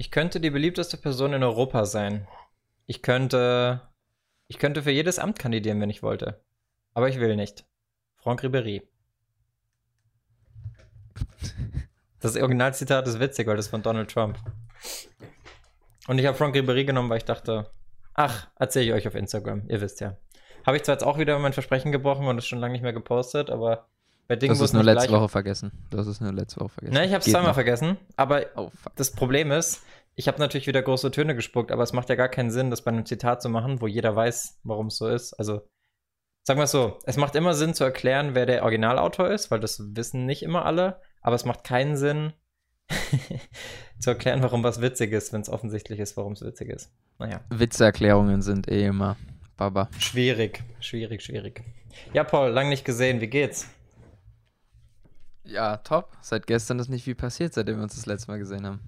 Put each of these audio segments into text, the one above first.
Ich könnte die beliebteste Person in Europa sein. Ich könnte. Ich könnte für jedes Amt kandidieren, wenn ich wollte. Aber ich will nicht. Franck Ribéry. Das Originalzitat ist witzig, weil das ist von Donald Trump. Und ich habe Franck Ribéry genommen, weil ich dachte, ach, erzähle ich euch auf Instagram. Ihr wisst ja. Habe ich zwar jetzt auch wieder mein Versprechen gebrochen und es schon lange nicht mehr gepostet, aber bei Dingen, Du hast es nur letzte Woche vergessen. Du hast es nur letzte Woche vergessen. Ne, ich habe es zweimal noch. vergessen. Aber Oh, das Problem ist, ich habe natürlich wieder große Töne gespuckt, aber es macht ja gar keinen Sinn, das bei einem Zitat zu machen, wo jeder weiß, warum es so ist. Also, sagen wir es so, es macht immer Sinn zu erklären, wer der Originalautor ist, weil das wissen nicht immer alle, aber es macht keinen Sinn zu erklären, warum was witzig ist, wenn es offensichtlich ist, warum es witzig ist. Naja, Witzeerklärungen sind eh immer Baba. schwierig, schwierig, schwierig. Ja, Paul, lang nicht gesehen, wie geht's? Ja, top. Seit gestern ist nicht viel passiert, seitdem wir uns das letzte Mal gesehen haben.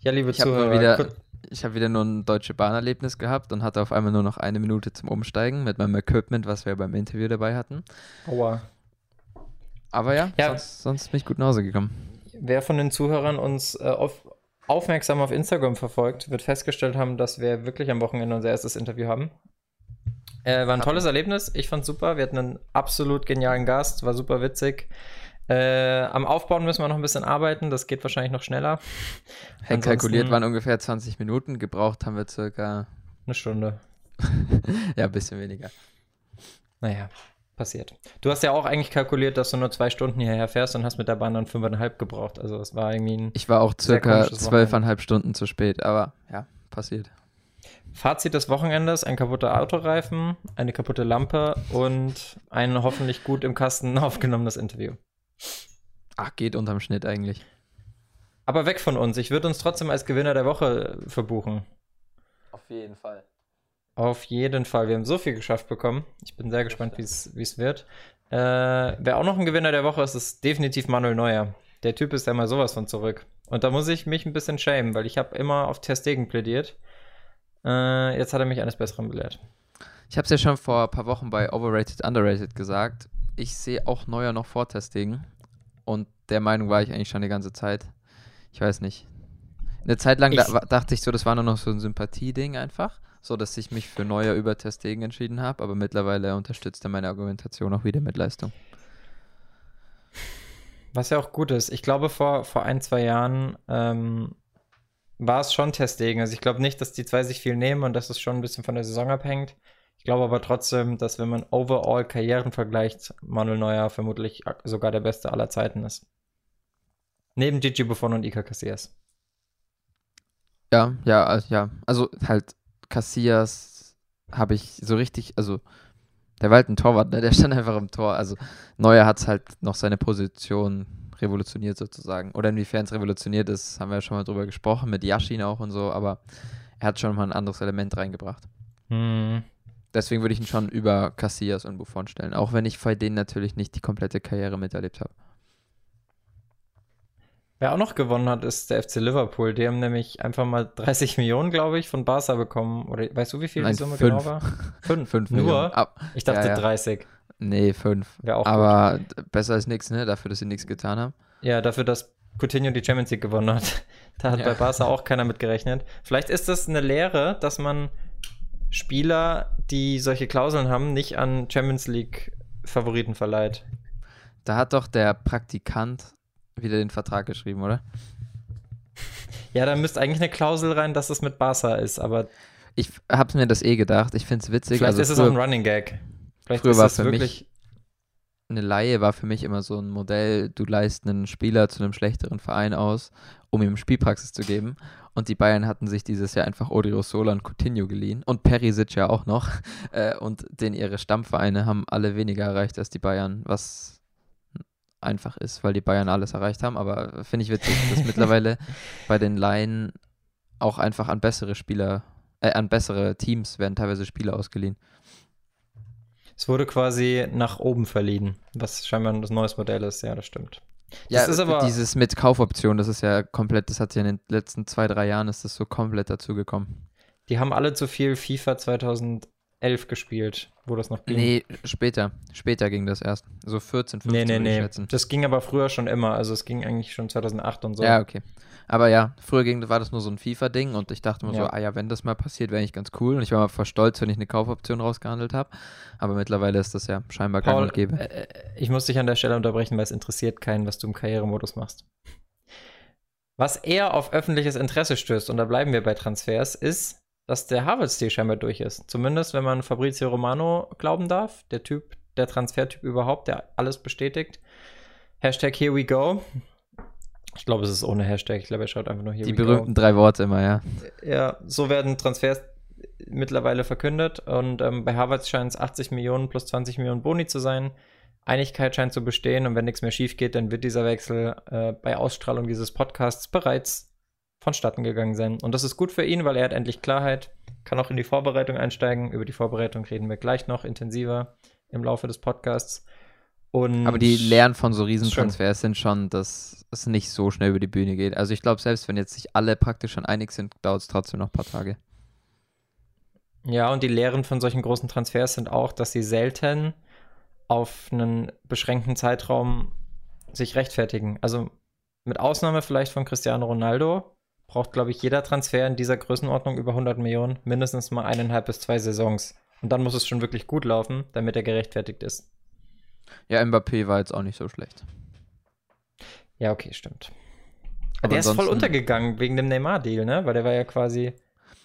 Ja, liebe Ich Zuhörer, mal wieder, ich habe wieder nur ein deutsche Bahnerlebnis gehabt und hatte auf einmal nur noch eine Minute zum Umsteigen mit meinem Equipment, was wir beim Interview dabei hatten. Aua. Aber ja, Ja. Sonst, sonst bin ich gut nach Hause gekommen. Wer von den Zuhörern uns äh, auf, aufmerksam auf Instagram verfolgt, wird festgestellt haben, dass wir wirklich am Wochenende unser erstes Interview haben. Äh, war ein tolles Erlebnis. Ich fand's super. Wir hatten einen absolut genialen Gast. War super witzig. Äh, am Aufbauen müssen wir noch ein bisschen arbeiten. Das geht wahrscheinlich noch schneller. Hey, kalkuliert Ansonsten waren ungefähr 20 Minuten, gebraucht haben wir circa, Eine Stunde. ja, ein bisschen weniger. Naja, passiert. Du hast ja auch eigentlich kalkuliert, dass du nur zwei Stunden hierher fährst und hast mit der Bahn dann fünfeinhalb gebraucht. Also es war irgendwie ein Ich war auch circa zwölfeinhalb Stunden zu spät, aber ja, passiert. Fazit des Wochenendes: ein kaputter Autoreifen, eine kaputte Lampe und ein hoffentlich gut im Kasten aufgenommenes Interview. Ach, geht unterm Schnitt eigentlich. Aber weg von uns. Ich würde uns trotzdem als Gewinner der Woche verbuchen. Auf jeden Fall. Auf jeden Fall. Wir haben so viel geschafft bekommen. Ich bin sehr gespannt, wie es wie es wird. Äh, wer auch noch ein Gewinner der Woche ist, ist definitiv Manuel Neuer. Der Typ ist ja mal sowas von zurück. Und da muss ich mich ein bisschen schämen, weil ich habe immer auf Testegen plädiert. Äh, jetzt hat er mich eines Besseren belehrt. Ich habe es ja schon vor ein paar Wochen bei Overrated, Underrated gesagt. Ich sehe auch Neuer noch vor Testing. Und der Meinung war ich eigentlich schon die ganze Zeit. Ich weiß nicht. Eine Zeit lang da, dachte ich so, das war nur noch so ein Sympathieding einfach. So, dass ich mich für Neuer über Testegen entschieden habe. Aber mittlerweile unterstützt er meine Argumentation auch wieder mit Leistung. Was ja auch gut ist. Ich glaube, vor, vor ein, zwei Jahren ähm, war es schon Testegen. Also ich glaube nicht, dass die zwei sich viel nehmen und dass es schon ein bisschen von der Saison abhängt. Ich glaube aber trotzdem, dass wenn man overall Karrieren vergleicht, Manuel Neuer vermutlich sogar der beste aller Zeiten ist. Neben Gigi Buffon und Iker Casillas. Ja, ja, also, ja. Also halt Casillas habe ich so richtig, also der war halt ein Torwart, ne? Der stand einfach im Tor. Also Neuer hat halt noch seine Position revolutioniert sozusagen. Oder inwiefern es revolutioniert ist, haben wir ja schon mal drüber gesprochen, mit Yashin auch und so, aber er hat schon mal ein anderes Element reingebracht. Hm. Deswegen würde ich ihn schon über Casillas und Buffon stellen, auch wenn ich bei denen natürlich nicht die komplette Karriere miterlebt habe. Wer auch noch gewonnen hat, ist der FC Liverpool. Die haben nämlich einfach mal 30 Millionen, glaube ich, von Barca bekommen. Oder weißt du, wie viel Nein, die Summe fünf. genau war? Fünf. Fünf Nur? Millionen. Ab, Ich dachte Ja, ja. 30. nee, fünf. Wäre auch gut. Aber d- besser als nichts, ne? Dafür, dass sie nichts getan haben. Ja, dafür, dass Coutinho die Champions League gewonnen hat. Da hat Ja. bei Barca auch keiner mit gerechnet. Vielleicht ist das eine Lehre, dass man Spieler, die solche Klauseln haben, nicht an Champions League Favoriten verleiht. Da hat doch der Praktikant wieder den Vertrag geschrieben, oder? Ja, da müsste eigentlich eine Klausel rein, dass es mit Barca ist, aber Ich hab's mir das eh gedacht. Ich find's witzig. vielleicht also ist es auch ein Running Gag. Vielleicht früher ist war es für mich- wirklich. Eine Laie war für mich immer so ein Modell, du leist einen Spieler zu einem schlechteren Verein aus, um ihm Spielpraxis zu geben. Und die Bayern hatten sich dieses Jahr einfach Odriozola und Coutinho geliehen. Und Perisic ja auch noch. Äh, und den ihre Stammvereine haben alle weniger erreicht als die Bayern, was einfach ist, weil die Bayern alles erreicht haben. Aber finde ich witzig, dass mittlerweile bei den Laien auch einfach an bessere Spieler, äh, an bessere Teams werden teilweise Spieler ausgeliehen. Es wurde quasi nach oben verliehen, was scheinbar das neues Modell ist. Ja, das stimmt. Ja, Das ist aber- dieses mit Kaufoption, das ist ja komplett, das hat ja in den letzten zwei, drei Jahren ist das so komplett dazugekommen. Die haben alle zu viel FIFA 2000 11 gespielt, wo das noch ging. Nee, später. Später ging das erst. So 14, 15 nee, nee, nee. Das ging aber früher schon immer. Also es ging eigentlich schon 2008 und so. Ja, okay. Aber ja, früher ging, war das nur so ein FIFA-Ding und ich dachte mir so, Ja. ah ja, wenn das mal passiert, wäre eigentlich ganz cool. Und ich war mal voll stolz, wenn ich eine Kaufoption rausgehandelt habe. Aber mittlerweile ist das ja scheinbar gang Paul, und gäbe. äh, ich muss dich an der Stelle unterbrechen, weil es interessiert keinen, was du im Karrieremodus machst. Was eher auf öffentliches Interesse stößt, und da bleiben wir bei Transfers, ist, dass der Harvard-Stil scheinbar durch ist. Zumindest, wenn man Fabrizio Romano glauben darf, der Typ, der Transfertyp überhaupt, der alles bestätigt. Hashtag here we go. Ich glaube, es ist ohne Hashtag. Ich glaube, er schaut einfach nur here Die we go. berühmten drei Worte immer, ja. Ja, so werden Transfers mittlerweile verkündet und ähm, bei Harvard scheint es 80 Millionen plus 20 Millionen Boni zu sein. Einigkeit scheint zu bestehen und wenn nichts mehr schief geht, dann wird dieser Wechsel äh, bei Ausstrahlung dieses Podcasts bereits vonstatten gegangen sein. Und das ist gut für ihn, weil er hat endlich Klarheit, kann auch in die Vorbereitung einsteigen. Über die Vorbereitung reden wir gleich noch intensiver im Laufe des Podcasts. Und Aber die Lehren von so. Riesentransfers sind schon, dass es nicht so schnell über die Bühne geht. Also ich glaube, selbst wenn jetzt sich alle praktisch schon einig sind, dauert es trotzdem noch ein paar Tage. Ja, und die Lehren von solchen großen Transfers sind auch, dass sie selten auf einen beschränkten Zeitraum sich rechtfertigen. Also mit Ausnahme vielleicht von Cristiano Ronaldo braucht, glaube ich, jeder Transfer in dieser Größenordnung über 100 Millionen mindestens mal eineinhalb bis zwei Saisons. Und dann muss es schon wirklich gut laufen, damit er gerechtfertigt ist. Ja, Mbappé war jetzt auch nicht so schlecht. Ja, okay, stimmt. Aber der ist voll untergegangen wegen dem Neymar-Deal, ne? Weil der war ja quasi.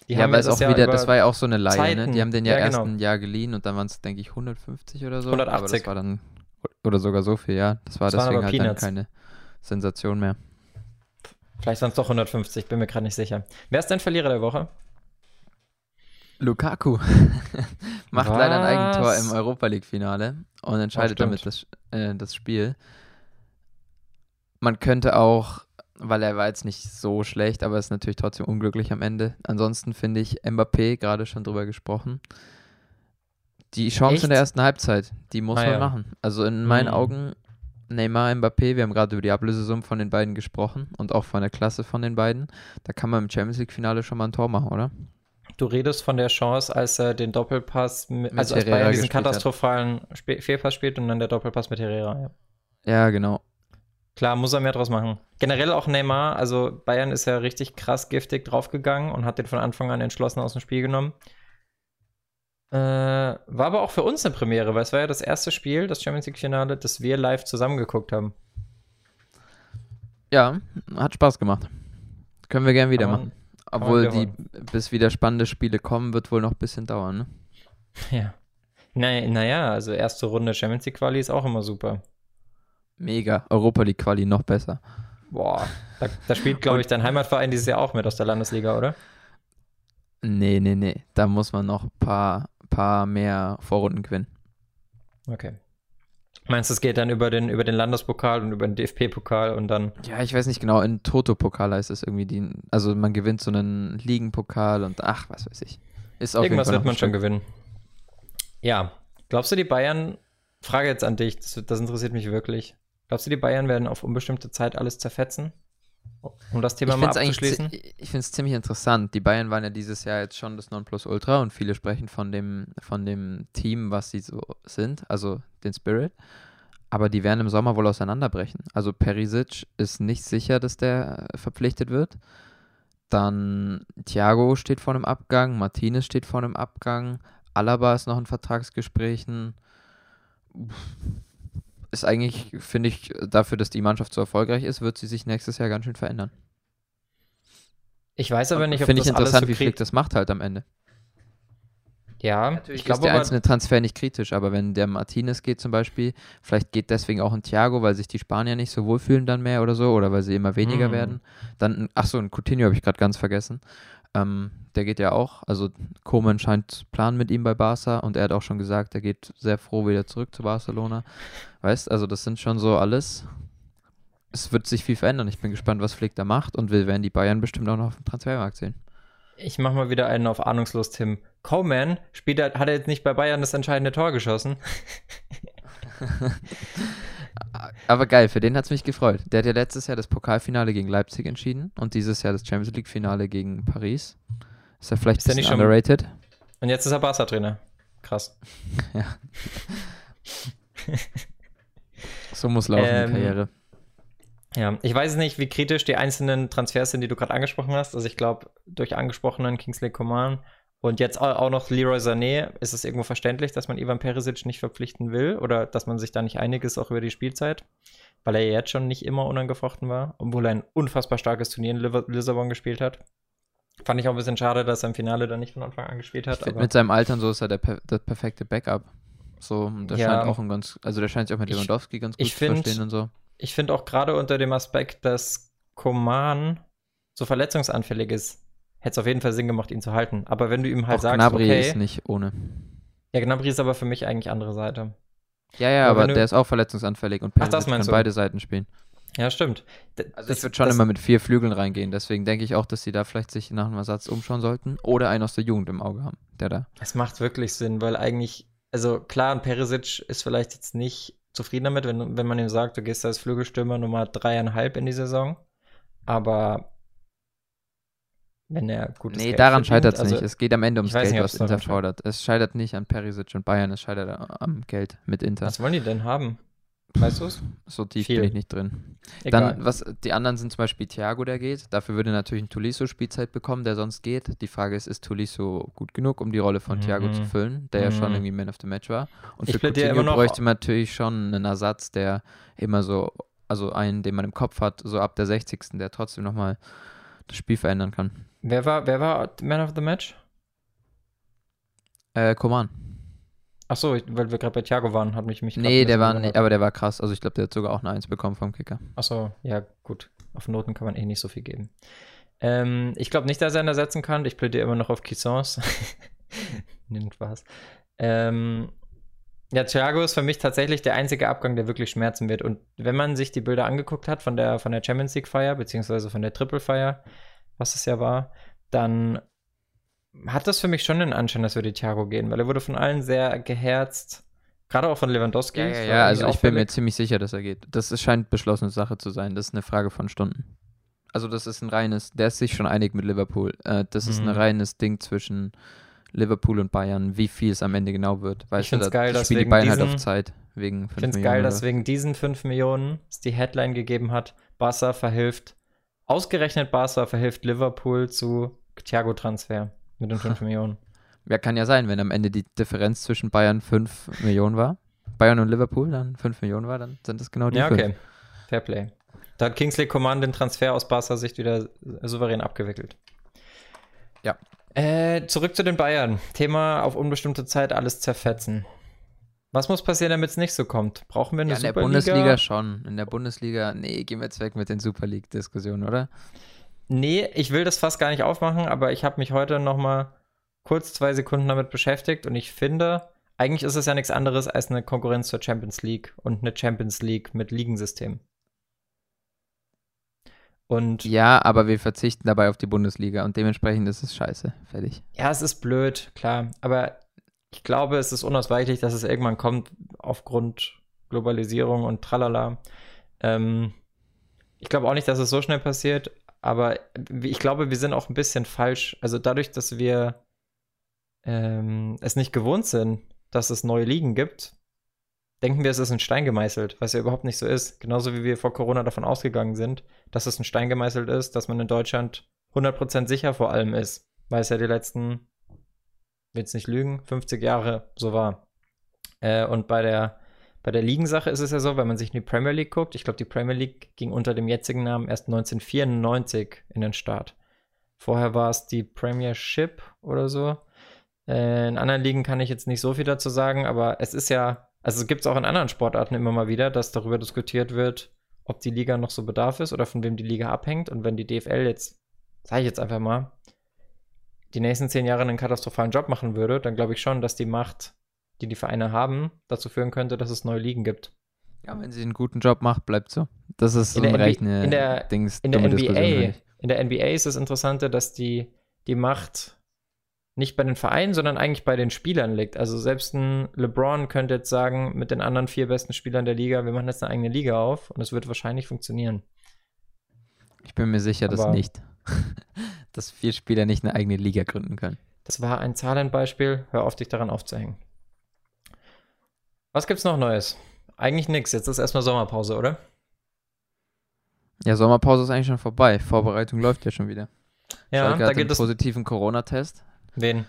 Ja, weil es auch Jahr wieder, das war ja auch so eine ne? Zeiten. Die haben den ja, Ja, erst genau. ein Jahr geliehen und dann waren es, denke ich, 150 oder so. Aber 180. das war dann, oder sogar so viel, ja. Das war Das deswegen aber halt dann Peanuts. keine Sensation mehr. Vielleicht waren es doch 150, bin mir gerade nicht sicher. Wer ist dein Verlierer der Woche? Lukaku macht leider ein Eigentor Was? im Europa League-Finale und entscheidet damit das, äh, das Spiel. Man könnte auch, weil er war jetzt nicht so schlecht, aber ist natürlich trotzdem unglücklich am Ende. Ansonsten finde ich Mbappé, gerade schon drüber gesprochen, die Chance Echt? in der ersten Halbzeit, die muss Ah, man ja. machen. Also in meinen Mhm. Augen Neymar, Mbappé, wir haben gerade über die Ablösesumme von den beiden gesprochen und auch von der Klasse von den beiden. Da kann man im Champions League-Finale schon mal ein Tor machen, oder? Du redest von der Chance, als er den Doppelpass, mit, Mit also als Herrera Bayern diesen katastrophalen Sp Fehlpass spielt und dann der Doppelpass mit Herrera. Ja. Ja, genau. Klar, muss er mehr draus machen. Generell auch Neymar, also Bayern ist ja richtig krass giftig draufgegangen und hat den von Anfang an entschlossen aus dem Spiel genommen. Äh, war aber auch für uns eine Premiere, weil es war ja das erste Spiel, das Champions League-Finale, das wir live zusammengeguckt haben. Ja, hat Spaß gemacht. Können wir gern wieder machen. Obwohl die, bis wieder spannende Spiele kommen, wird wohl noch ein bisschen dauern, ne? Ja. Naja, naja, also erste Runde Champions League-Quali ist auch immer super. Mega. Europa League Quali noch besser. Boah, da, da spielt, glaube ich, dein Heimatverein dieses Jahr auch mit aus der Landesliga, oder? Nee, nee, nee. Da muss man noch ein paar, paar mehr Vorrunden gewinnen. Okay. Meinst du, es geht dann über den, über den Landespokal und über den DFP-Pokal und dann. Ja, ich weiß nicht genau. In Toto-Pokal heißt es irgendwie die. Also man gewinnt so einen Ligenpokal und ach, was weiß ich. Ist auf Irgendwas wird man schon gewinnen. Ja. Glaubst du, die Bayern, Frage jetzt an dich, das, das interessiert mich wirklich. Glaubst du, die Bayern werden auf unbestimmte Zeit alles zerfetzen? Um das Thema Ich mal finde es abzuschließen? ich find's ziemlich interessant. Die Bayern waren ja dieses Jahr jetzt schon das Nonplusultra und viele sprechen von dem, von dem Team, was sie so sind, also den Spirit. Aber die werden im Sommer wohl auseinanderbrechen. Also Perisic ist nicht sicher, dass der verpflichtet wird. Dann Thiago steht vor einem Abgang, Martinez steht vor einem Abgang, Alaba ist noch in Vertragsgesprächen. Ist eigentlich, finde ich, dafür, dass die Mannschaft so erfolgreich ist, wird sie sich nächstes Jahr ganz schön verändern. Ich weiß aber nicht, ob Finde ich interessant, so wie Flick das macht halt am Ende. Ja, Natürlich ich ist glaube der aber, einzelne Transfer nicht kritisch, aber wenn der Martinez geht zum Beispiel, vielleicht geht deswegen auch ein Thiago, weil sich die Spanier nicht so wohlfühlen dann mehr oder so, oder weil sie immer weniger Mm. werden. Dann, ach so, ein Coutinho habe ich gerade ganz vergessen. Ähm, der geht ja auch, also Koeman scheint Plan mit ihm bei Barca und er hat auch schon gesagt, er geht sehr froh wieder zurück zu Barcelona. Weißt, also das sind schon so alles. Es wird sich viel verändern. Ich bin gespannt, was Flick da macht und wir werden die Bayern bestimmt auch noch auf dem Transfermarkt sehen. ich mache mal wieder einen auf ahnungslos, Tim. Coleman spielt, hat er jetzt nicht bei Bayern das entscheidende Tor geschossen? Aber geil, für den hat es mich gefreut. Der hat ja letztes Jahr das Pokalfinale gegen Leipzig entschieden und dieses Jahr das Champions League-Finale gegen Paris. Ist er vielleicht Ist ein nicht bisschen schon- underrated? Und jetzt ist er Barca-Trainer. Krass. Ja. so muss laufen Ähm, die Karriere. Ja, ich weiß nicht, wie kritisch die einzelnen Transfers sind, die du gerade angesprochen hast. Also ich glaube, durch angesprochenen Kingsley Coman und jetzt au- auch noch Leroy Sané ist es irgendwo verständlich, dass man Ivan Perisic nicht verpflichten will oder dass man sich da nicht einig ist, auch über die Spielzeit, weil er ja jetzt schon nicht immer unangefochten war, obwohl er ein unfassbar starkes Turnier in Lissabon gespielt hat. Fand ich auch ein bisschen schade, dass er im Finale dann nicht von Anfang an gespielt Ich hat. find, mit seinem Alter und so ist er der, per das perfekte Backup. So, und der Ja. scheint auch ein ganz, also der scheint sich auch mit Ich- Lewandowski ganz gut ich zu find- verstehen und so. ich finde auch gerade unter dem Aspekt, dass Coman so verletzungsanfällig ist, hätte es auf jeden Fall Sinn gemacht, ihn zu halten. Aber wenn du ihm halt auch sagst, Gnabry okay, ist nicht ohne. ja, Gnabry ist aber für mich eigentlich andere Seite. Ja, ja, Aber aber der ist auch verletzungsanfällig und Ach, das Perisic kann du? beide Seiten spielen. Ja, stimmt. D Also das- ich würde schon immer mit vier Flügeln reingehen. Deswegen denke ich auch, dass sie da vielleicht sich nach einem Ersatz umschauen sollten oder einen aus der Jugend im Auge haben, der da. Es macht wirklich Sinn, weil eigentlich, also klar, ein Perisic ist vielleicht jetzt nicht zufrieden damit, wenn, wenn man ihm sagt, du gehst als Flügelstürmer Nummer dreieinhalb in die Saison. Aber wenn er gutes Nee, Geld daran scheitert es also nicht. Es geht am Ende ums Geld, nicht, was Inter fordert. Es scheitert nicht an Perisic und Bayern, es scheitert am Geld mit Inter. Was wollen die denn haben? Weißt du es? So tief Viel. bin ich nicht drin. Egal. Dann, was die anderen sind zum Beispiel Thiago, der geht. Dafür würde natürlich ein Tolisso Spielzeit bekommen, der sonst geht. Die Frage ist, ist Tolisso gut genug, um die Rolle von Thiago Mhm. zu füllen, der ja schon Mhm. irgendwie Man of the Match war. Und Ich für Coutinho immer noch- bräuchte man natürlich schon einen Ersatz, der immer so, also einen, den man im Kopf hat, so ab der 60. der trotzdem nochmal das Spiel verändern kann. Wer, war, wer war Man of the Match? Äh, Coman. Achso, weil wir gerade bei Thiago waren, hat mich mich Nee, der war nicht, aber der war krass. Also ich glaube, der hat sogar auch eine Eins bekommen vom Kicker. Achso, ja, gut. Auf Noten kann man eh nicht so viel geben. Ähm, ich glaube nicht, dass er ihn ersetzen kann. Ich plädiere immer noch auf Kissons. Nimm Spaß. Ähm, ja, Thiago ist für mich tatsächlich der einzige Abgang, der wirklich schmerzen wird. Und wenn man sich die Bilder angeguckt hat von der, von der Champions League-Feier, beziehungsweise von der Triple-Feier, was es ja war, dann hat das für mich schon den Anschein, dass wir die Thiago gehen, weil er wurde von allen sehr geherzt. Gerade auch von Lewandowski. Ja, ja, ja, also ich bin mir ziemlich sicher, dass er geht. Das ist, scheint beschlossene Sache zu sein. Das ist eine Frage von Stunden. Also das ist ein reines, der ist sich schon einig mit Liverpool. Äh, das ist Mhm. ein reines Ding zwischen Liverpool und Bayern, wie viel es am Ende genau wird. Weißt Ich du, da geil, dass die wegen Bayern halt diesen- auf Zeit. Wegen Ich 5 finde es geil, dass wegen diesen 5 Millionen es die Headline gegeben hat, Barca verhilft, ausgerechnet Barca verhilft Liverpool zu Thiago-Transfer mit den 5 Millionen. Ja, kann ja sein, wenn am Ende die Differenz zwischen Bayern 5 Millionen war. Bayern und Liverpool dann 5 Millionen war, dann sind das genau die Ja, fünf. okay. Fair Play. Da hat Kingsley Coman den Transfer aus Barca-Sicht wieder souverän abgewickelt. Ja. Äh, zurück zu den Bayern. Thema auf unbestimmte Zeit alles zerfetzen. Was muss passieren, damit es nicht so kommt? Brauchen wir eine Ja, in der Superliga? Bundesliga schon. In der Bundesliga, nee, gehen wir jetzt weg mit den Super League-Diskussionen, oder? Nee, ich will das fast gar nicht aufmachen, aber ich habe mich heute noch mal kurz zwei Sekunden damit beschäftigt und ich finde, eigentlich ist es ja nichts anderes als eine Konkurrenz zur Champions League und eine Champions League mit Ligensystem. Und ja. Ja, aber wir verzichten dabei auf die Bundesliga und dementsprechend ist es scheiße. Fertig. es ist blöd, klar, aber ich glaube, es ist unausweichlich, dass es irgendwann kommt aufgrund Globalisierung und tralala. Ähm, ich glaube auch nicht, dass es so schnell passiert, aber ich glaube, wir sind auch ein bisschen falsch. Also dadurch, dass wir ähm, es nicht gewohnt sind, dass es neue Ligen gibt, denken wir, es ist in Stein gemeißelt, was ja überhaupt nicht so ist. Genauso wie wir vor Corona davon ausgegangen sind, dass es in Stein gemeißelt ist, dass man in Deutschland 100% sicher vor allem ist, weil es ja die letzten, will jetzt nicht lügen, 50 Jahre so war. Äh, und bei der, bei der Ligensache ist es ja so, wenn man sich in die Premier League guckt, ich glaube, die Premier League ging unter dem jetzigen Namen erst 1994 in den Start. Vorher war es die Premiership oder so. Äh, in anderen Ligen kann ich jetzt nicht so viel dazu sagen, aber es ist ja, also es gibt es auch in anderen Sportarten immer mal wieder, dass darüber diskutiert wird, ob die Liga noch so Bedarf ist oder von wem die Liga abhängt. Und wenn die DFL jetzt, sage ich jetzt einfach mal, die nächsten zehn Jahre einen katastrophalen Job machen würde, dann glaube ich schon, dass die Macht, die die Vereine haben, dazu führen könnte, dass es neue Ligen gibt. Ja, wenn sie einen guten Job macht, bleibt so. Das ist In so der eine NBA recht eine in der- Dings, In der NBA, in der NBA ist das Interessante, dass die, die Macht nicht bei den Vereinen, sondern eigentlich bei den Spielern liegt. Also selbst ein LeBron könnte jetzt sagen, mit den anderen vier besten Spielern der Liga, wir machen jetzt eine eigene Liga auf und es wird wahrscheinlich funktionieren. Ich bin mir sicher, dass nicht. dass vier Spieler nicht eine eigene Liga gründen können. Das war ein Zahlenbeispiel, hör auf, dich daran aufzuhängen. Was gibt's noch Neues? Eigentlich nichts. Jetzt ist erstmal Sommerpause, oder? Ja, Sommerpause ist eigentlich schon vorbei. Vorbereitung läuft ja schon wieder. Ja, da gibt einen es. positiven Corona-Test. Wen?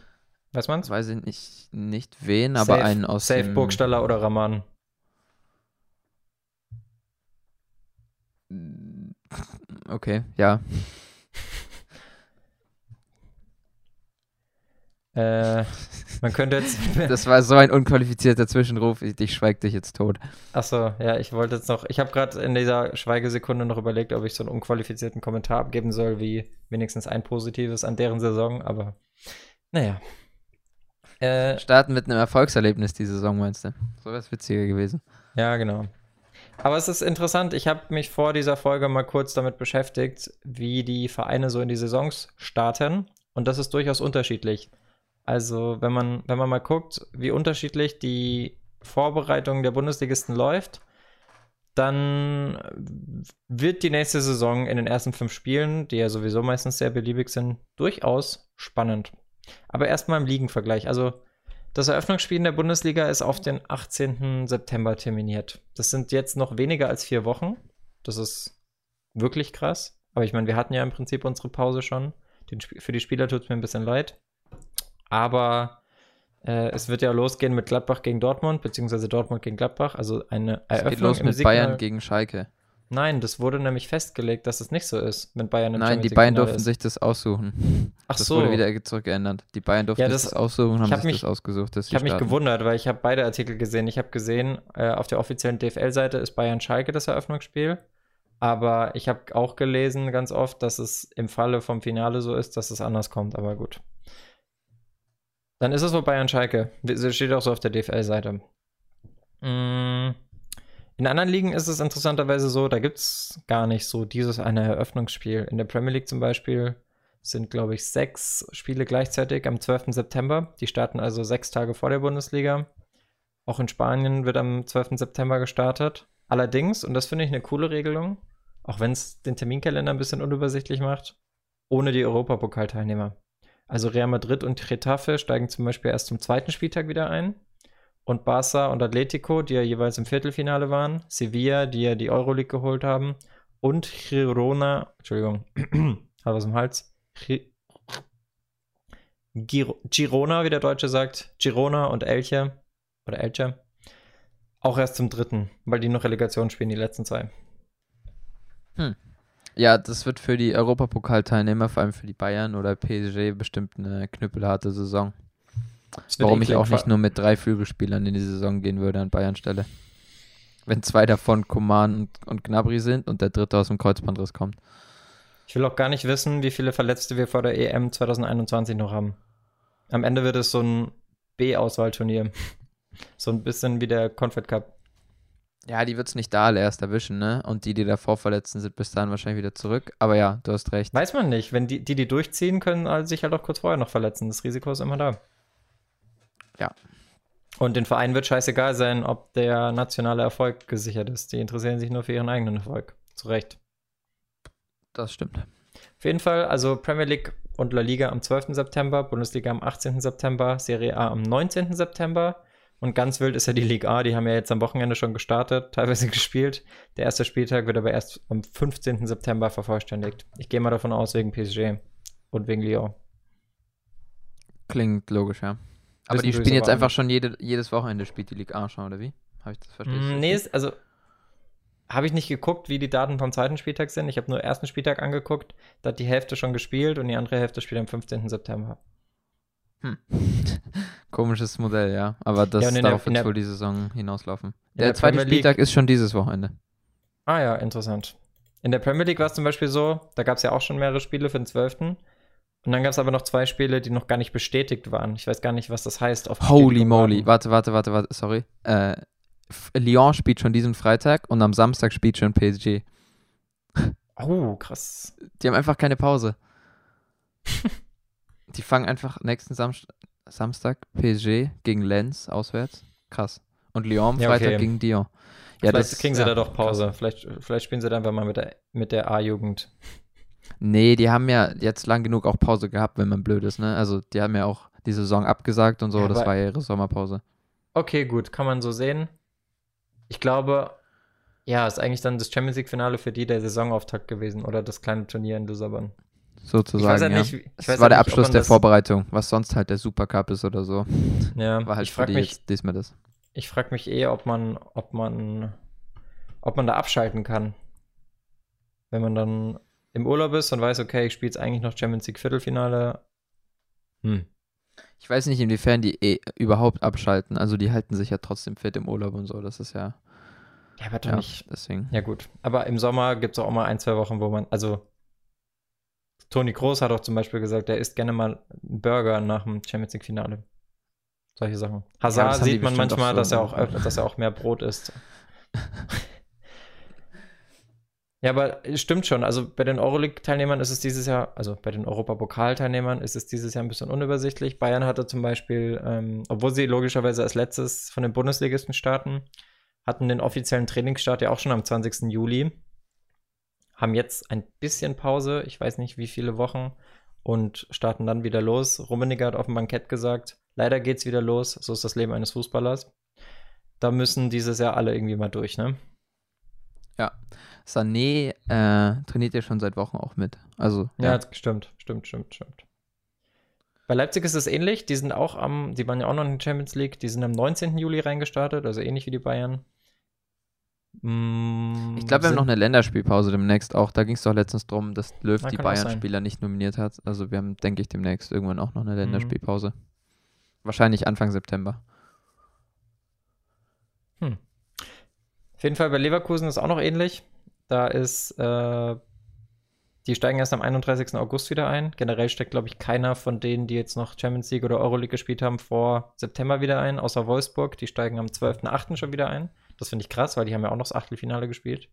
Weiß man's? Weiß ich nicht, nicht wen, aber Safe- einen aus Safe dem... Burgstaller oder Raman. Okay, ja. Äh, man könnte jetzt. Das war so ein unqualifizierter Zwischenruf. Ich, ich schweig dich jetzt tot. Achso, ja, ich wollte jetzt noch. Ich habe gerade in dieser Schweigesekunde noch überlegt, ob ich so einen unqualifizierten Kommentar abgeben soll, wie wenigstens ein positives an deren Saison, aber naja. Äh, Starten mit einem Erfolgserlebnis die Saison, meinst du? So wäre es witziger gewesen. ja, genau. Aber es ist interessant, ich habe mich vor dieser Folge mal kurz damit beschäftigt, wie die Vereine so in die Saisons starten. Und das ist durchaus unterschiedlich. Also, wenn man, wenn man mal guckt, wie unterschiedlich die Vorbereitung der Bundesligisten läuft, dann wird die nächste Saison in den ersten fünf Spielen, die ja sowieso meistens sehr beliebig sind, durchaus spannend. Aber erstmal im Ligenvergleich. Also, das Eröffnungsspiel in der Bundesliga ist auf den 18. September terminiert. Das sind jetzt noch weniger als vier Wochen. Das ist wirklich krass. Aber ich meine, wir hatten ja im Prinzip unsere Pause schon. Den, für die Spieler tut es mir ein bisschen leid. Aber äh, es wird ja losgehen mit Gladbach gegen Dortmund, beziehungsweise Dortmund gegen Gladbach. Also eine Es Eröffnung geht los mit Signal- Bayern gegen Schalke. Nein, das wurde nämlich festgelegt, dass es nicht so ist, wenn Bayern im Nein, die Bayern durften ist. sich das aussuchen. Ach das so. wurde wieder zurückgeändert. Die Bayern durften Ja, sich das- das aussuchen und ich haben mich- das ausgesucht. Ich habe mich gewundert, weil ich habe beide Artikel gesehen. Ich habe gesehen, äh, auf der offiziellen DFL-Seite ist Bayern-Schalke das Eröffnungsspiel. Aber ich habe auch gelesen ganz oft, dass es im Falle vom Finale so ist, dass es anders kommt. Aber gut. Dann ist es wohl Bayern-Schalke. Das steht auch so auf der DFL-Seite. Mm. In anderen Ligen ist es interessanterweise so, da gibt es gar nicht so dieses eine Eröffnungsspiel. In der Premier League zum Beispiel sind, glaube ich, sechs Spiele gleichzeitig am 12. September. Die starten also sechs Tage vor der Bundesliga. Auch in Spanien wird am 12. September gestartet. Allerdings, und das finde ich eine coole Regelung, auch wenn es den Terminkalender ein bisschen unübersichtlich macht, ohne die Europapokalteilnehmer. Also Real Madrid und Getafe steigen zum Beispiel erst zum zweiten Spieltag wieder ein. Und Barca und Atletico, die ja jeweils im Viertelfinale waren, Sevilla, die ja die Euroleague geholt haben, und Girona, Entschuldigung, hat was im Hals. Gi- Giro, Girona, wie der Deutsche sagt, Girona und Elche, oder Elche, auch erst zum dritten, weil die noch Relegation spielen, die letzten zwei. Ja, das wird für die Europapokalteilnehmer, vor allem für die Bayern oder PSG, bestimmt eine knüppelharte Saison. Warum ich auch nicht nur mit drei Flügelspielern in die Saison gehen würde an Bayern Stelle. Wenn zwei davon Coman und, und Gnabry sind und der dritte aus dem Kreuzbandriss kommt. Ich will auch gar nicht wissen, wie viele Verletzte wir vor der EM 2021 noch haben. Am Ende wird es so ein B-Auswahlturnier. So ein bisschen wie der Confed Cup. Ja, die wird es nicht da erst erwischen, ne? Und die, die davor verletzten, sind bis dahin wahrscheinlich wieder zurück. Aber ja, du hast recht. Weiß man nicht. Wenn die, die, die durchziehen, können sich halt auch kurz vorher noch verletzen. Das Risiko ist immer da. Ja. Und den Verein wird scheißegal sein, ob der nationale Erfolg gesichert ist. Die interessieren sich nur für ihren eigenen Erfolg. Zu Recht. Das stimmt. Auf jeden Fall, also Premier League und La Liga am 12. September, Bundesliga am 18. September, Serie A am 19. September. Und ganz wild ist ja die Liga A, die haben ja jetzt am Wochenende schon gestartet, teilweise gespielt. Der erste Spieltag wird aber erst am 15. September vervollständigt. Ich gehe mal davon aus, wegen PSG und wegen Lyon. Klingt logisch, ja. Aber die spielen jetzt einfach schon jede, jedes Wochenende spielt die Liga A schon, oder wie? Habe ich das verstanden? Mm, Nee, ist, also habe ich nicht geguckt, wie die Daten vom zweiten Spieltag sind. Ich habe nur ersten Spieltag angeguckt. Da hat die Hälfte schon gespielt und die andere Hälfte spielt am 15. September. Hm. Komisches Modell, ja. Aber das, Ja, in darauf wird wohl die Saison hinauslaufen. in Der, der zweite Premier League- Spieltag ist schon dieses Wochenende. Ah ja, interessant. In der Premier League war es zum Beispiel so, da gab es ja auch schon mehrere Spiele für den 12. Und dann gab es aber noch zwei Spiele, die noch gar nicht bestätigt waren. Ich weiß gar nicht, was das heißt. Auf Holy moly. Warte, warte, warte, warte, sorry. Äh, Lyon spielt schon diesen Freitag und am Samstag spielt schon PSG. Oh, krass. Die haben einfach keine Pause. die fangen einfach nächsten Samst Samstag PSG gegen Lens auswärts. Krass. Und Lyon Ja, Freitag okay. gegen Dion. Ja, Vielleicht das kriegen sie ja, da doch Pause. krass. Vielleicht, vielleicht spielen sie da einfach mal mit der, mit der A-Jugend. Nee, die haben ja jetzt lang genug auch Pause gehabt, wenn man blöd ist, ne? Also die haben ja auch die Saison abgesagt und so, Ja, das war ja ihre Sommerpause. Okay, gut, kann man so sehen. Ich glaube, ja, ist eigentlich dann das Champions League-Finale für die der Saisonauftakt gewesen oder das kleine Turnier in Lissabon. Sozusagen. Ich weiß ja ja. nicht, ich weiß war ja der nicht, Abschluss der das- Vorbereitung, was sonst halt der Supercup ist oder so. Ja, War halt ich frage mich, jetzt diesmal das. ich frag mich eh, ob man, ob man, ob man da abschalten kann. Wenn man dann im Urlaub ist und weiß, okay, ich spiele jetzt eigentlich noch Champions League Viertelfinale. Hm. Ich weiß nicht, inwiefern die eh überhaupt abschalten. Also die halten sich ja trotzdem fit im Urlaub und so. Das ist ja, Ja, aber doch ja nicht. deswegen. Ja, gut. Aber im Sommer gibt es auch mal ein, zwei Wochen, wo man, also Toni Kroos hat auch zum Beispiel gesagt, er isst gerne mal einen Burger nach dem Champions League Finale. Solche Sachen. Hazard die sieht man manchmal, dass er auch, dass er auch mehr Brot isst. ja, aber es stimmt schon. Also bei den Euroleague-Teilnehmern ist es dieses Jahr, also bei den Europapokal-Teilnehmern ist es dieses Jahr ein bisschen unübersichtlich. Bayern hatte zum Beispiel, ähm, obwohl sie logischerweise als letztes von den Bundesligisten starten, hatten den offiziellen Trainingsstart ja auch schon am 20. Juli. Haben jetzt ein bisschen Pause, ich weiß nicht wie viele Wochen, und starten dann wieder los. Rummeniger hat auf dem Bankett gesagt, leider geht's wieder los, so ist das Leben eines Fußballers. Da müssen dieses Jahr alle irgendwie mal durch, ne? Sané äh, trainiert ja schon seit Wochen auch mit. Also, Ja, ja. stimmt, stimmt, stimmt, stimmt. Bei Leipzig ist es ähnlich. Die sind auch am, die waren ja auch noch in der Champions League. Die sind am 19. Juli reingestartet, also ähnlich wie die Bayern. Mm, Ich glaube, wir haben noch eine Länderspielpause demnächst auch. Da ging es doch letztens drum, dass Löw Na, die. Bayern-Spieler nicht nominiert hat. Also wir haben, denke ich, demnächst irgendwann auch noch eine Mhm. Länderspielpause. Wahrscheinlich Anfang September. Auf jeden Fall bei Leverkusen ist auch noch ähnlich. Da ist, äh, die steigen erst am 31. August wieder ein. Generell steckt, glaube ich, keiner von denen, die jetzt noch Champions League oder Euroleague gespielt haben, vor September wieder ein, außer Wolfsburg. Die steigen am 12.8. schon wieder ein. Das finde ich krass, weil die haben ja auch noch das Achtelfinale gespielt.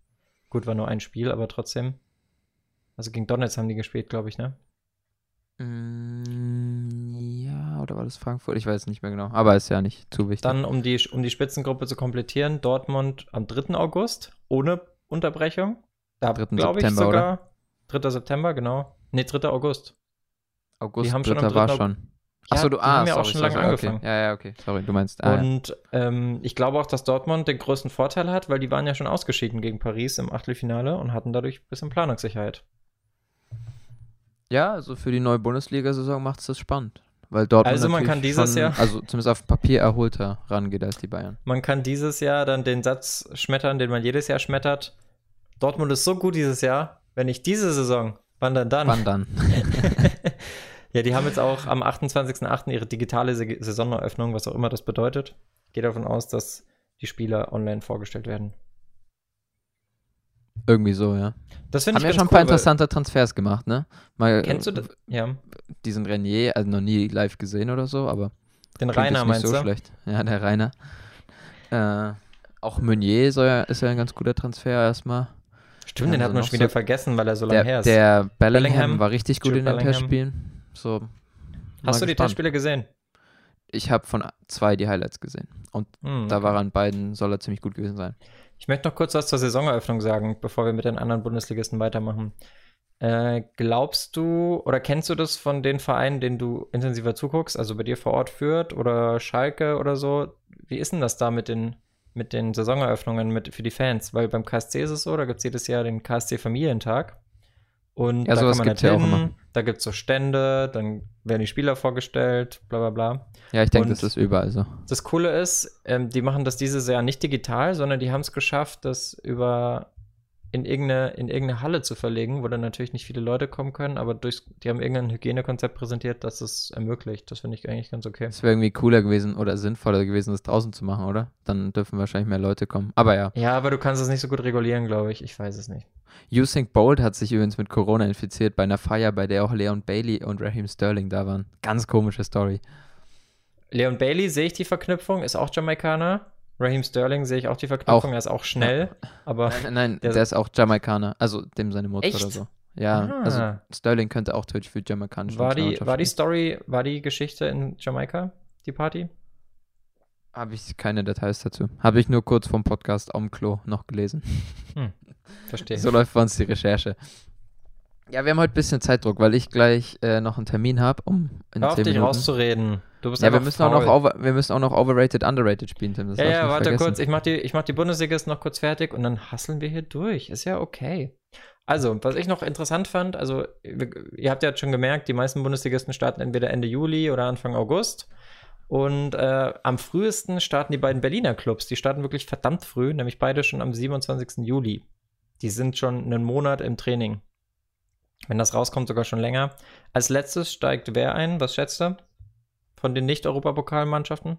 Gut, war nur ein Spiel, aber trotzdem. Also gegen Donetsk haben die gespielt, glaube ich, ne? Mm, ja, oder war das Frankfurt? Ich weiß nicht mehr genau. Aber ist ja nicht zu wichtig. Dann, um die, um die Spitzengruppe zu komplettieren, Dortmund am 3. August, ohne Unterbrechung. Da 3. glaube ich September, sogar. 3. September, genau. Nee, 3. August. August, die haben schon am 3. war 3. schon. Ja, Achso, du ah, haben ja auch sorry, schon sorry, lange okay. angefangen. Ja, ja, okay. Sorry, du meinst. Ah. Und ähm, ich glaube auch, dass Dortmund den größten Vorteil hat, weil die waren ja schon ausgeschieden gegen Paris im Achtelfinale und hatten dadurch ein bisschen Planungssicherheit. Ja, also für die neue Bundesliga-Saison macht es das spannend. Weil Dortmund Also man kann dieses schon, Jahr- also zumindest auf Papier erholter rangeht als die Bayern. Man kann dieses Jahr dann den Satz schmettern, den man jedes Jahr schmettert. Dortmund ist so gut dieses Jahr, wenn nicht diese Saison, wann dann dann? Wann dann? ja, die haben jetzt auch am 28.08. ihre digitale Saisoneröffnung, was auch immer das bedeutet. Gehe davon aus, dass die Spieler online vorgestellt werden. Irgendwie so, ja. Das finde Haben ich ja ganz schon ein cool, paar weil- interessante Transfers gemacht, ne? Mal, Kennst du das? Ja, diesen Renier, also noch nie live gesehen oder so, aber den Rainer nicht meinst so du? schlecht. Ja, der Rainer. Äh, auch Meunier ja, ist ja ein ganz guter Transfer erstmal. Stimmt, Ja, den hat also man noch schon wieder so- vergessen, weil er so lange her Der, ist. der Bellingham, Bellingham, war richtig gut Jude in den. Testspielen. So, Hast du die gespannt. Testspiele gesehen? Ich habe von zwei die Highlights gesehen. Und Hm, da war er an beiden, soll er ziemlich gut gewesen sein. Ich möchte noch kurz was zur Saisoneröffnung sagen, bevor wir mit den anderen Bundesligisten weitermachen. Äh, glaubst du oder kennst du das von den Vereinen, denen du intensiver zuguckst, also bei dir vor Ort Fürth oder Schalke oder so? Wie ist denn das da mit den, mit den Saisoneröffnungen mit, für die Fans? Weil beim KSC ist es so, da gibt es jedes Jahr den KSC Familientag. Und Ja, da sowas kann man gibt's ja auch hin, immer. Da gibt es so Stände, dann werden die Spieler vorgestellt, bla bla bla. Ja, ich denke, das ist überall so. Das Coole ist, ähm, die machen das dieses Jahr nicht digital, sondern die haben es geschafft, das über in irgendeine, in irgendeine Halle zu verlegen, wo dann natürlich nicht viele Leute kommen können, aber durch, die haben irgendein Hygienekonzept präsentiert, das es ermöglicht. Das finde ich eigentlich ganz okay. Es wäre irgendwie cooler gewesen oder sinnvoller gewesen, das draußen zu machen, oder? Dann dürfen wahrscheinlich mehr Leute kommen. Aber ja. Ja, aber du kannst es nicht so gut regulieren, glaube ich. Ich weiß es nicht. Usain Bolt hat sich übrigens mit Corona infiziert bei einer Feier, bei der auch Leon Bailey und Raheem Sterling da waren. Ganz komische Story. Leon Bailey sehe ich die Verknüpfung, ist auch Jamaikaner. Raheem Sterling sehe ich auch die Verknüpfung, Auch. er ist auch schnell, aber Nein, nein, Der- der, ist auch Jamaikaner. Also dem seine Mutter Echt? oder so. Ja, Ah. also Sterling könnte auch theoretisch für jamaikanische war die, war die. Story, war die Geschichte in Jamaika, die Party? Habe ich keine Details dazu. Habe ich nur kurz vom Podcast am Klo noch gelesen. Verstehe. So läuft bei uns die Recherche. Ja, wir haben heute ein bisschen Zeitdruck, weil ich gleich äh, noch einen Termin habe, um in Hör auf 10 dich Minuten. rauszureden. Du bist Ja, wir müssen, auch noch over, wir müssen auch noch overrated, underrated spielen, Tim. Das Ja, ja, warte vergessen. kurz. Ich mach, die, ich mach die Bundesligisten noch kurz fertig und dann hasseln wir hier durch. Ist ja okay. Also, was ich noch interessant fand, also, ihr habt ja jetzt schon gemerkt, die meisten Bundesligisten starten entweder Ende Juli oder Anfang August. Und äh, am frühesten starten die beiden Berliner Clubs. Die starten wirklich verdammt früh, nämlich beide schon am 27. Juli. Die sind schon einen Monat im Training. Wenn das rauskommt, sogar schon länger. Als letztes steigt wer ein? Was schätzt du? Von den Nicht-Europapokalmannschaften?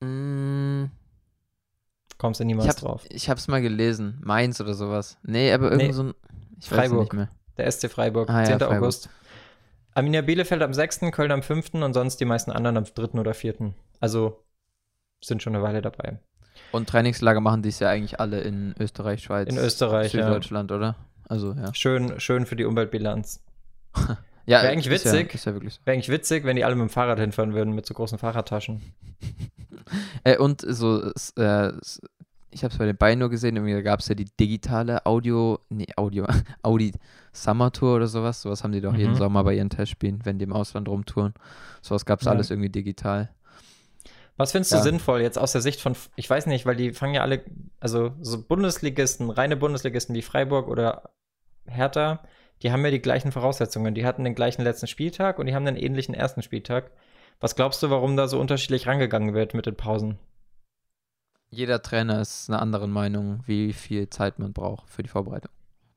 Mm, Kommst du ich, niemals hab, drauf. ich hab's mal gelesen. Mainz oder sowas. Nee, aber irgend Nee. so ein. Ich weiß Freiburg. nicht mehr. Der SC Freiburg, Ah ja, 10. Freiburg. August. Arminia Bielefeld am 6., Köln am 5. und sonst die meisten anderen am 3. oder 4. Also sind schon eine Weile dabei. Und Trainingslager machen dies ja eigentlich alle in Österreich, Schweiz. In Österreich, ja. Süddeutschland, oder? Also, ja. Schön, schön für die Umweltbilanz. ja Wär eigentlich ist witzig. Ja, ist ja wirklich so. Wäre eigentlich witzig, wenn die alle mit dem Fahrrad hinfahren würden, mit so großen Fahrradtaschen. Äh, und so, äh, ich habe es bei den beiden nur gesehen, irgendwie gab es ja die digitale Audio, nee, Audio, Audi Summer Tour oder sowas. Sowas haben die doch jeden Mhm. Sommer bei ihren Testspielen, wenn die im Ausland rumtouren. Sowas gab es Ja. alles irgendwie digital. Was findest Ja. du sinnvoll jetzt aus der Sicht von, ich weiß nicht, weil die fangen ja alle, also so Bundesligisten, reine Bundesligisten wie Freiburg oder Hertha, die haben ja die gleichen Voraussetzungen. Die hatten den gleichen letzten Spieltag und die haben den ähnlichen ersten Spieltag. Was glaubst du, warum da so unterschiedlich rangegangen wird mit den Pausen? Jeder Trainer ist einer anderen Meinung, wie viel Zeit man braucht für die Vorbereitung.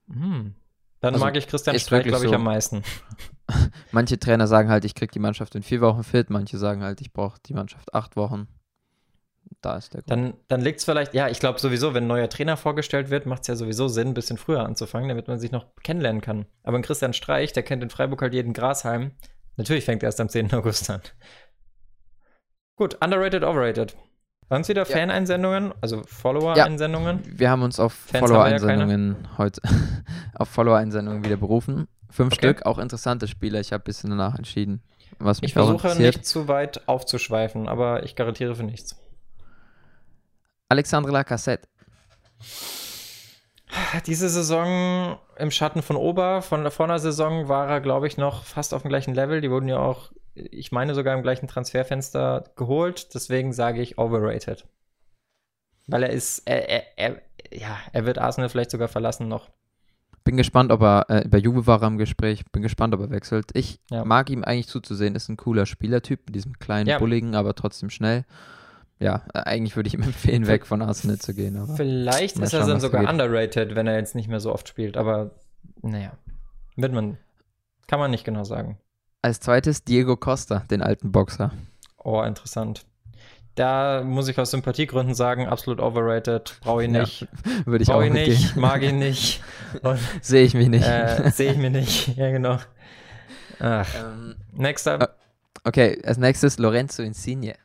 Hm. Dann Also, mag ich Christian wirklich glaube ich, so. am meisten. Manche Trainer sagen halt, ich kriege die Mannschaft in vier Wochen fit, manche sagen halt, ich brauche die Mannschaft acht Wochen. Da ist der Grund. Dann, dann liegt es vielleicht, ja, ich glaube sowieso, wenn ein neuer Trainer vorgestellt wird, macht es ja sowieso Sinn, ein bisschen früher anzufangen, damit man sich noch kennenlernen kann. Aber ein Christian Streich, der kennt in Freiburg halt jeden Grashalm. Natürlich fängt er erst am 10. August an. Gut, underrated, overrated. Sonst wieder Ja. Fan-Einsendungen, also Follower-Einsendungen. Wir haben uns auf wir ja Follower-Einsendungen heute, auf Follower-Einsendungen wieder berufen. Fünf Okay. Stück, auch interessante Spieler. Ich habe ein bisschen danach entschieden, was mich Ich versuche nicht zu weit aufzuschweifen, aber ich garantiere für nichts. Alexandre Lacassette. Diese Saison im Schatten von Ober, von der vorner Saison war er, glaube ich, noch fast auf dem gleichen Level. Die wurden ja auch, ich meine, sogar im gleichen Transferfenster geholt. Deswegen sage ich overrated. Weil er ist, er, er, er, ja, er wird Arsenal vielleicht sogar verlassen noch. Bin gespannt, ob er, äh, bei Juve war er im Gespräch, bin gespannt, ob er wechselt. Ich Ja. mag ihm eigentlich zuzusehen, ist ein cooler Spielertyp, mit diesem kleinen, Ja. bulligen, aber trotzdem schnell. Ja, äh, eigentlich würde ich ihm empfehlen, weg von Arsenal zu gehen, aber Vielleicht ist er schauen, dann was da sogar geht. underrated, wenn er jetzt nicht mehr so oft spielt. Aber naja, wird man, kann man nicht genau sagen. als zweites Diego Costa, den alten Boxer. Oh, interessant. Da muss ich aus Sympathiegründen sagen, absolut overrated. Brauche ich Ja, nicht. Würde ich auch Brauche ich nicht, mag ich nicht. Sehe ich mich nicht. äh, sehe ich mir nicht. Ja, genau. Ach, Ähm, next up. okay, als nächstes Lorenzo Insigne.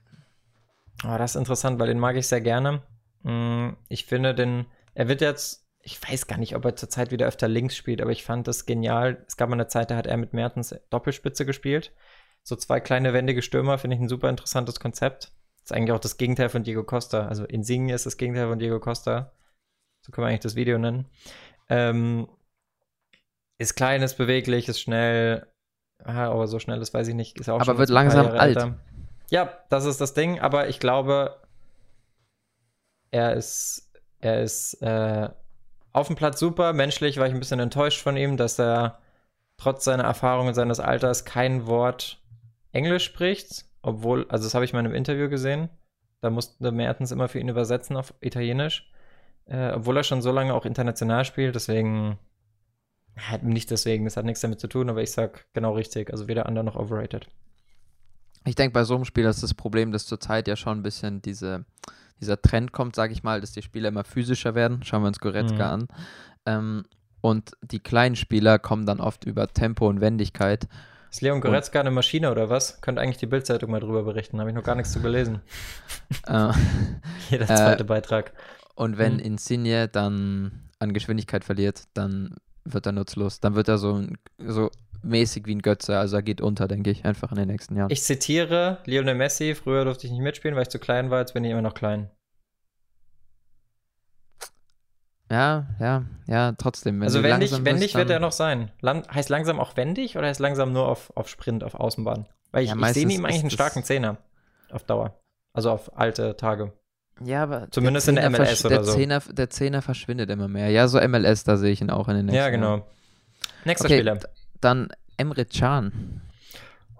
Oh, das ist interessant, weil den mag ich sehr gerne. Mm, Ich finde den, er wird jetzt, ich weiß gar nicht, ob er zurzeit wieder öfter links spielt, aber ich fand das genial. Es gab mal eine Zeit, da hat er mit Mertens Doppelspitze gespielt. So zwei kleine wendige Stürmer finde ich ein super interessantes Konzept. ist eigentlich auch das Gegenteil von Diego Costa. Also Insigne ist das Gegenteil von Diego Costa. So können wir eigentlich das Video nennen. Ähm, ist klein, ist beweglich, ist schnell. Ah, aber so schnell ist, weiß ich nicht. Aber wird langsam Jahre alt. älter. Ja, das ist das Ding. Aber ich glaube, er ist, er ist äh, auf dem Platz super. Menschlich war ich ein bisschen enttäuscht von ihm, dass er trotz seiner Erfahrung und seines Alters kein Wort Englisch spricht. Obwohl, also das habe ich mal in einem Interview gesehen. Da musste Mertens immer für ihn übersetzen auf Italienisch. Äh, obwohl er schon so lange auch international spielt. Deswegen, nicht deswegen, das hat nichts damit zu tun, aber ich sag genau richtig. Also weder under noch overrated. Ich denke, bei so einem Spieler ist das Problem, dass zurzeit ja schon ein bisschen diese, dieser Trend kommt, sage ich mal, dass die Spieler immer physischer werden. Schauen wir uns Goretzka Mhm. an. Ähm, und die kleinen Spieler kommen dann oft über Tempo und Wendigkeit. Ist Leon Goretzka eine Maschine oder was? Könnte eigentlich die Bildzeitung mal drüber berichten. Habe ich noch gar nichts zu gelesen. Äh, Jeder Äh, zweite Beitrag. und wenn Mhm. Insigne dann an Geschwindigkeit verliert, dann wird er nutzlos. Dann wird er so, so mäßig wie ein Götze. Also er geht unter, denke ich, einfach in den nächsten Jahren. Ich zitiere Lionel Messi, früher durfte ich nicht mitspielen, weil ich zu klein war, jetzt bin ich immer noch klein. Ja, ja, ja, trotzdem. also wendig, wendig wird er noch sein. Lang, heißt langsam auch wendig oder heißt langsam nur auf, auf Sprint, auf Außenbahn? Weil ich, ja, ich sehe ihm eigentlich einen starken Zehner auf Dauer. Also auf alte Tage. Ja, aber zumindest in der MLS oder der so. Zehner, der Zehner verschwindet immer mehr. Ja, so MLS, da sehe ich ihn auch in den nächsten. Ja, genau. Nächster okay, Spieler. Dann Emre Can.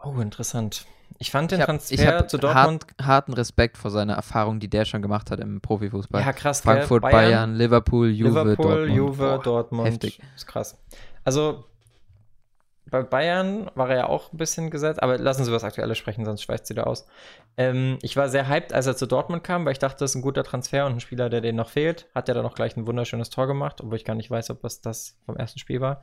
Oh, interessant. Ich fand den ich hab, Transfer ich zu Dortmund. Hart, harten Respekt vor seiner Erfahrung, die der schon gemacht hat im Profifußball. Ja, krass. Frankfurt, Bayern, Bayern, Liverpool, Juve, Liverpool, Dortmund. Juve, Boah, Dortmund. heftig. Ist krass. Also bei Bayern war er ja auch ein bisschen gesetzt, aber lassen Sie über das Aktuelle sprechen, sonst schweißt sie da aus. Ähm, ich war sehr hyped, als er zu Dortmund kam, weil ich dachte, das ist ein guter Transfer und ein Spieler, der den noch fehlt. Hat ja dann auch gleich ein wunderschönes Tor gemacht, obwohl ich gar nicht weiß, ob das das vom ersten Spiel war.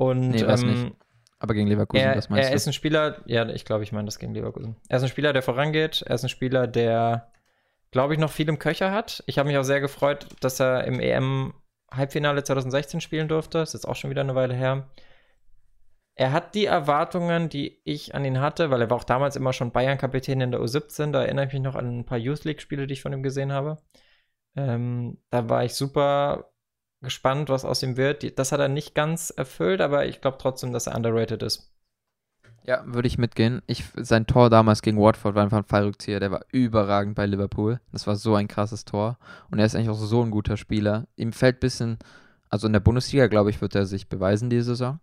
Und Nee, war's ähm, nicht. Aber gegen Leverkusen, er, das meinst er du? ist ein Spieler, ja, ich glaube, ich meine das gegen Leverkusen. Er ist ein Spieler, der vorangeht. Er ist ein Spieler, der, glaube ich, noch viel im Köcher hat. Ich habe mich auch sehr gefreut, dass er im EM-Halbfinale 2016 spielen durfte. Das ist jetzt auch schon wieder eine Weile her. Er hat die Erwartungen, die ich an ihn hatte, weil er war auch damals immer schon Bayern-Kapitän in der U17. Da erinnere ich mich noch an ein paar Youth League-Spiele, die ich von ihm gesehen habe. Ähm, da war ich super gespannt, was aus ihm wird. Das hat er nicht ganz erfüllt, aber ich glaube trotzdem, dass er underrated ist. Ja, würde ich mitgehen. Ich, sein Tor damals gegen Watford war einfach ein Fallrückzieher. Der war überragend bei Liverpool. Das war so ein krasses Tor. Und er ist eigentlich auch so ein guter Spieler. Ihm fällt ein bisschen, also in der Bundesliga, glaube ich, wird er sich beweisen diese Saison.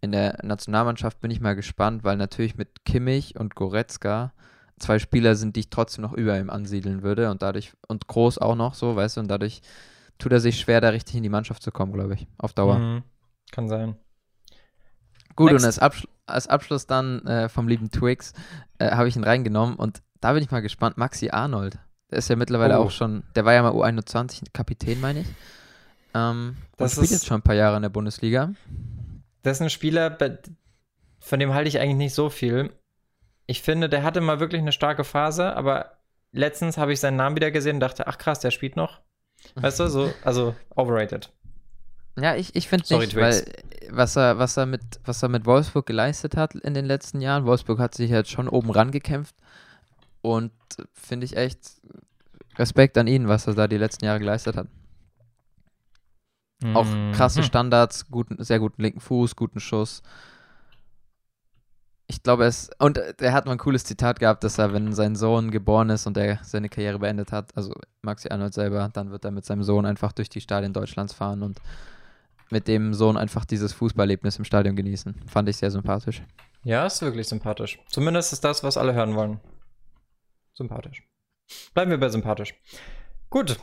In der Nationalmannschaft bin ich mal gespannt, weil natürlich mit Kimmich und Goretzka zwei Spieler sind, die ich trotzdem noch über ihm ansiedeln würde. Und dadurch, und Groß auch noch so, weißt du, und dadurch tut er sich schwer, da richtig in die Mannschaft zu kommen, glaube ich. Auf Dauer. Mhm. Kann sein. Gut, Next. und als, Abschl als Abschluss dann äh, vom lieben Twix äh, habe ich ihn reingenommen und da bin ich mal gespannt. Maxi Arnold, der ist ja mittlerweile Oh. auch schon, der war ja mal U21 Kapitän, meine ich. Ähm, Das spielt ist- jetzt schon ein paar Jahre in der Bundesliga. Das ist ein Spieler, von dem halte ich eigentlich nicht so viel. Ich finde, der hatte mal wirklich eine starke Phase, aber letztens habe ich seinen Namen wieder gesehen und dachte, ach krass, der spielt noch. Weißt du, so, also overrated. Ja, ich, ich finde nicht, Twix. weil was er, was, er mit, was er mit Wolfsburg geleistet hat in den letzten Jahren, Wolfsburg hat sich jetzt schon oben rangekämpft und finde ich echt Respekt an ihn, was er da die letzten Jahre geleistet hat. Auch krasse Mhm. Standards, guten, sehr guten linken Fuß, guten Schuss. Ich glaube, es. Und äh, er hat mal ein cooles Zitat gehabt, dass er, wenn sein Sohn geboren ist und er seine Karriere beendet hat, also Maxi Arnold selber, dann wird er mit seinem Sohn einfach durch die Stadien Deutschlands fahren und mit dem Sohn einfach dieses Fußballerlebnis im Stadion genießen. Fand ich sehr sympathisch. Ja, ist wirklich sympathisch. Zumindest ist das, was alle hören wollen. Sympathisch. Bleiben wir bei sympathisch. Gut.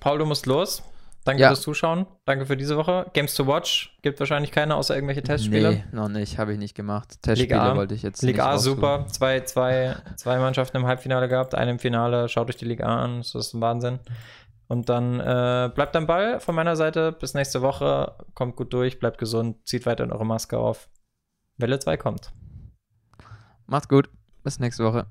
Paul, du musst los. Danke Ja. fürs Zuschauen. Danke für diese Woche. Games to Watch gibt wahrscheinlich keine, außer irgendwelche Testspiele. Nee, noch nicht, habe ich nicht gemacht. Testspiele A. wollte ich jetzt Liga nicht A raussuchen. super. Zwei, zwei, zwei Mannschaften im Halbfinale gehabt, eine im Finale. Schaut euch die Liga A an. Das ist ein Wahnsinn. Und dann äh, bleibt am Ball von meiner Seite. Bis nächste Woche. Kommt gut durch, bleibt gesund, zieht weiterhin eure Maske auf. Welle 2 kommt. Macht's gut. Bis nächste Woche.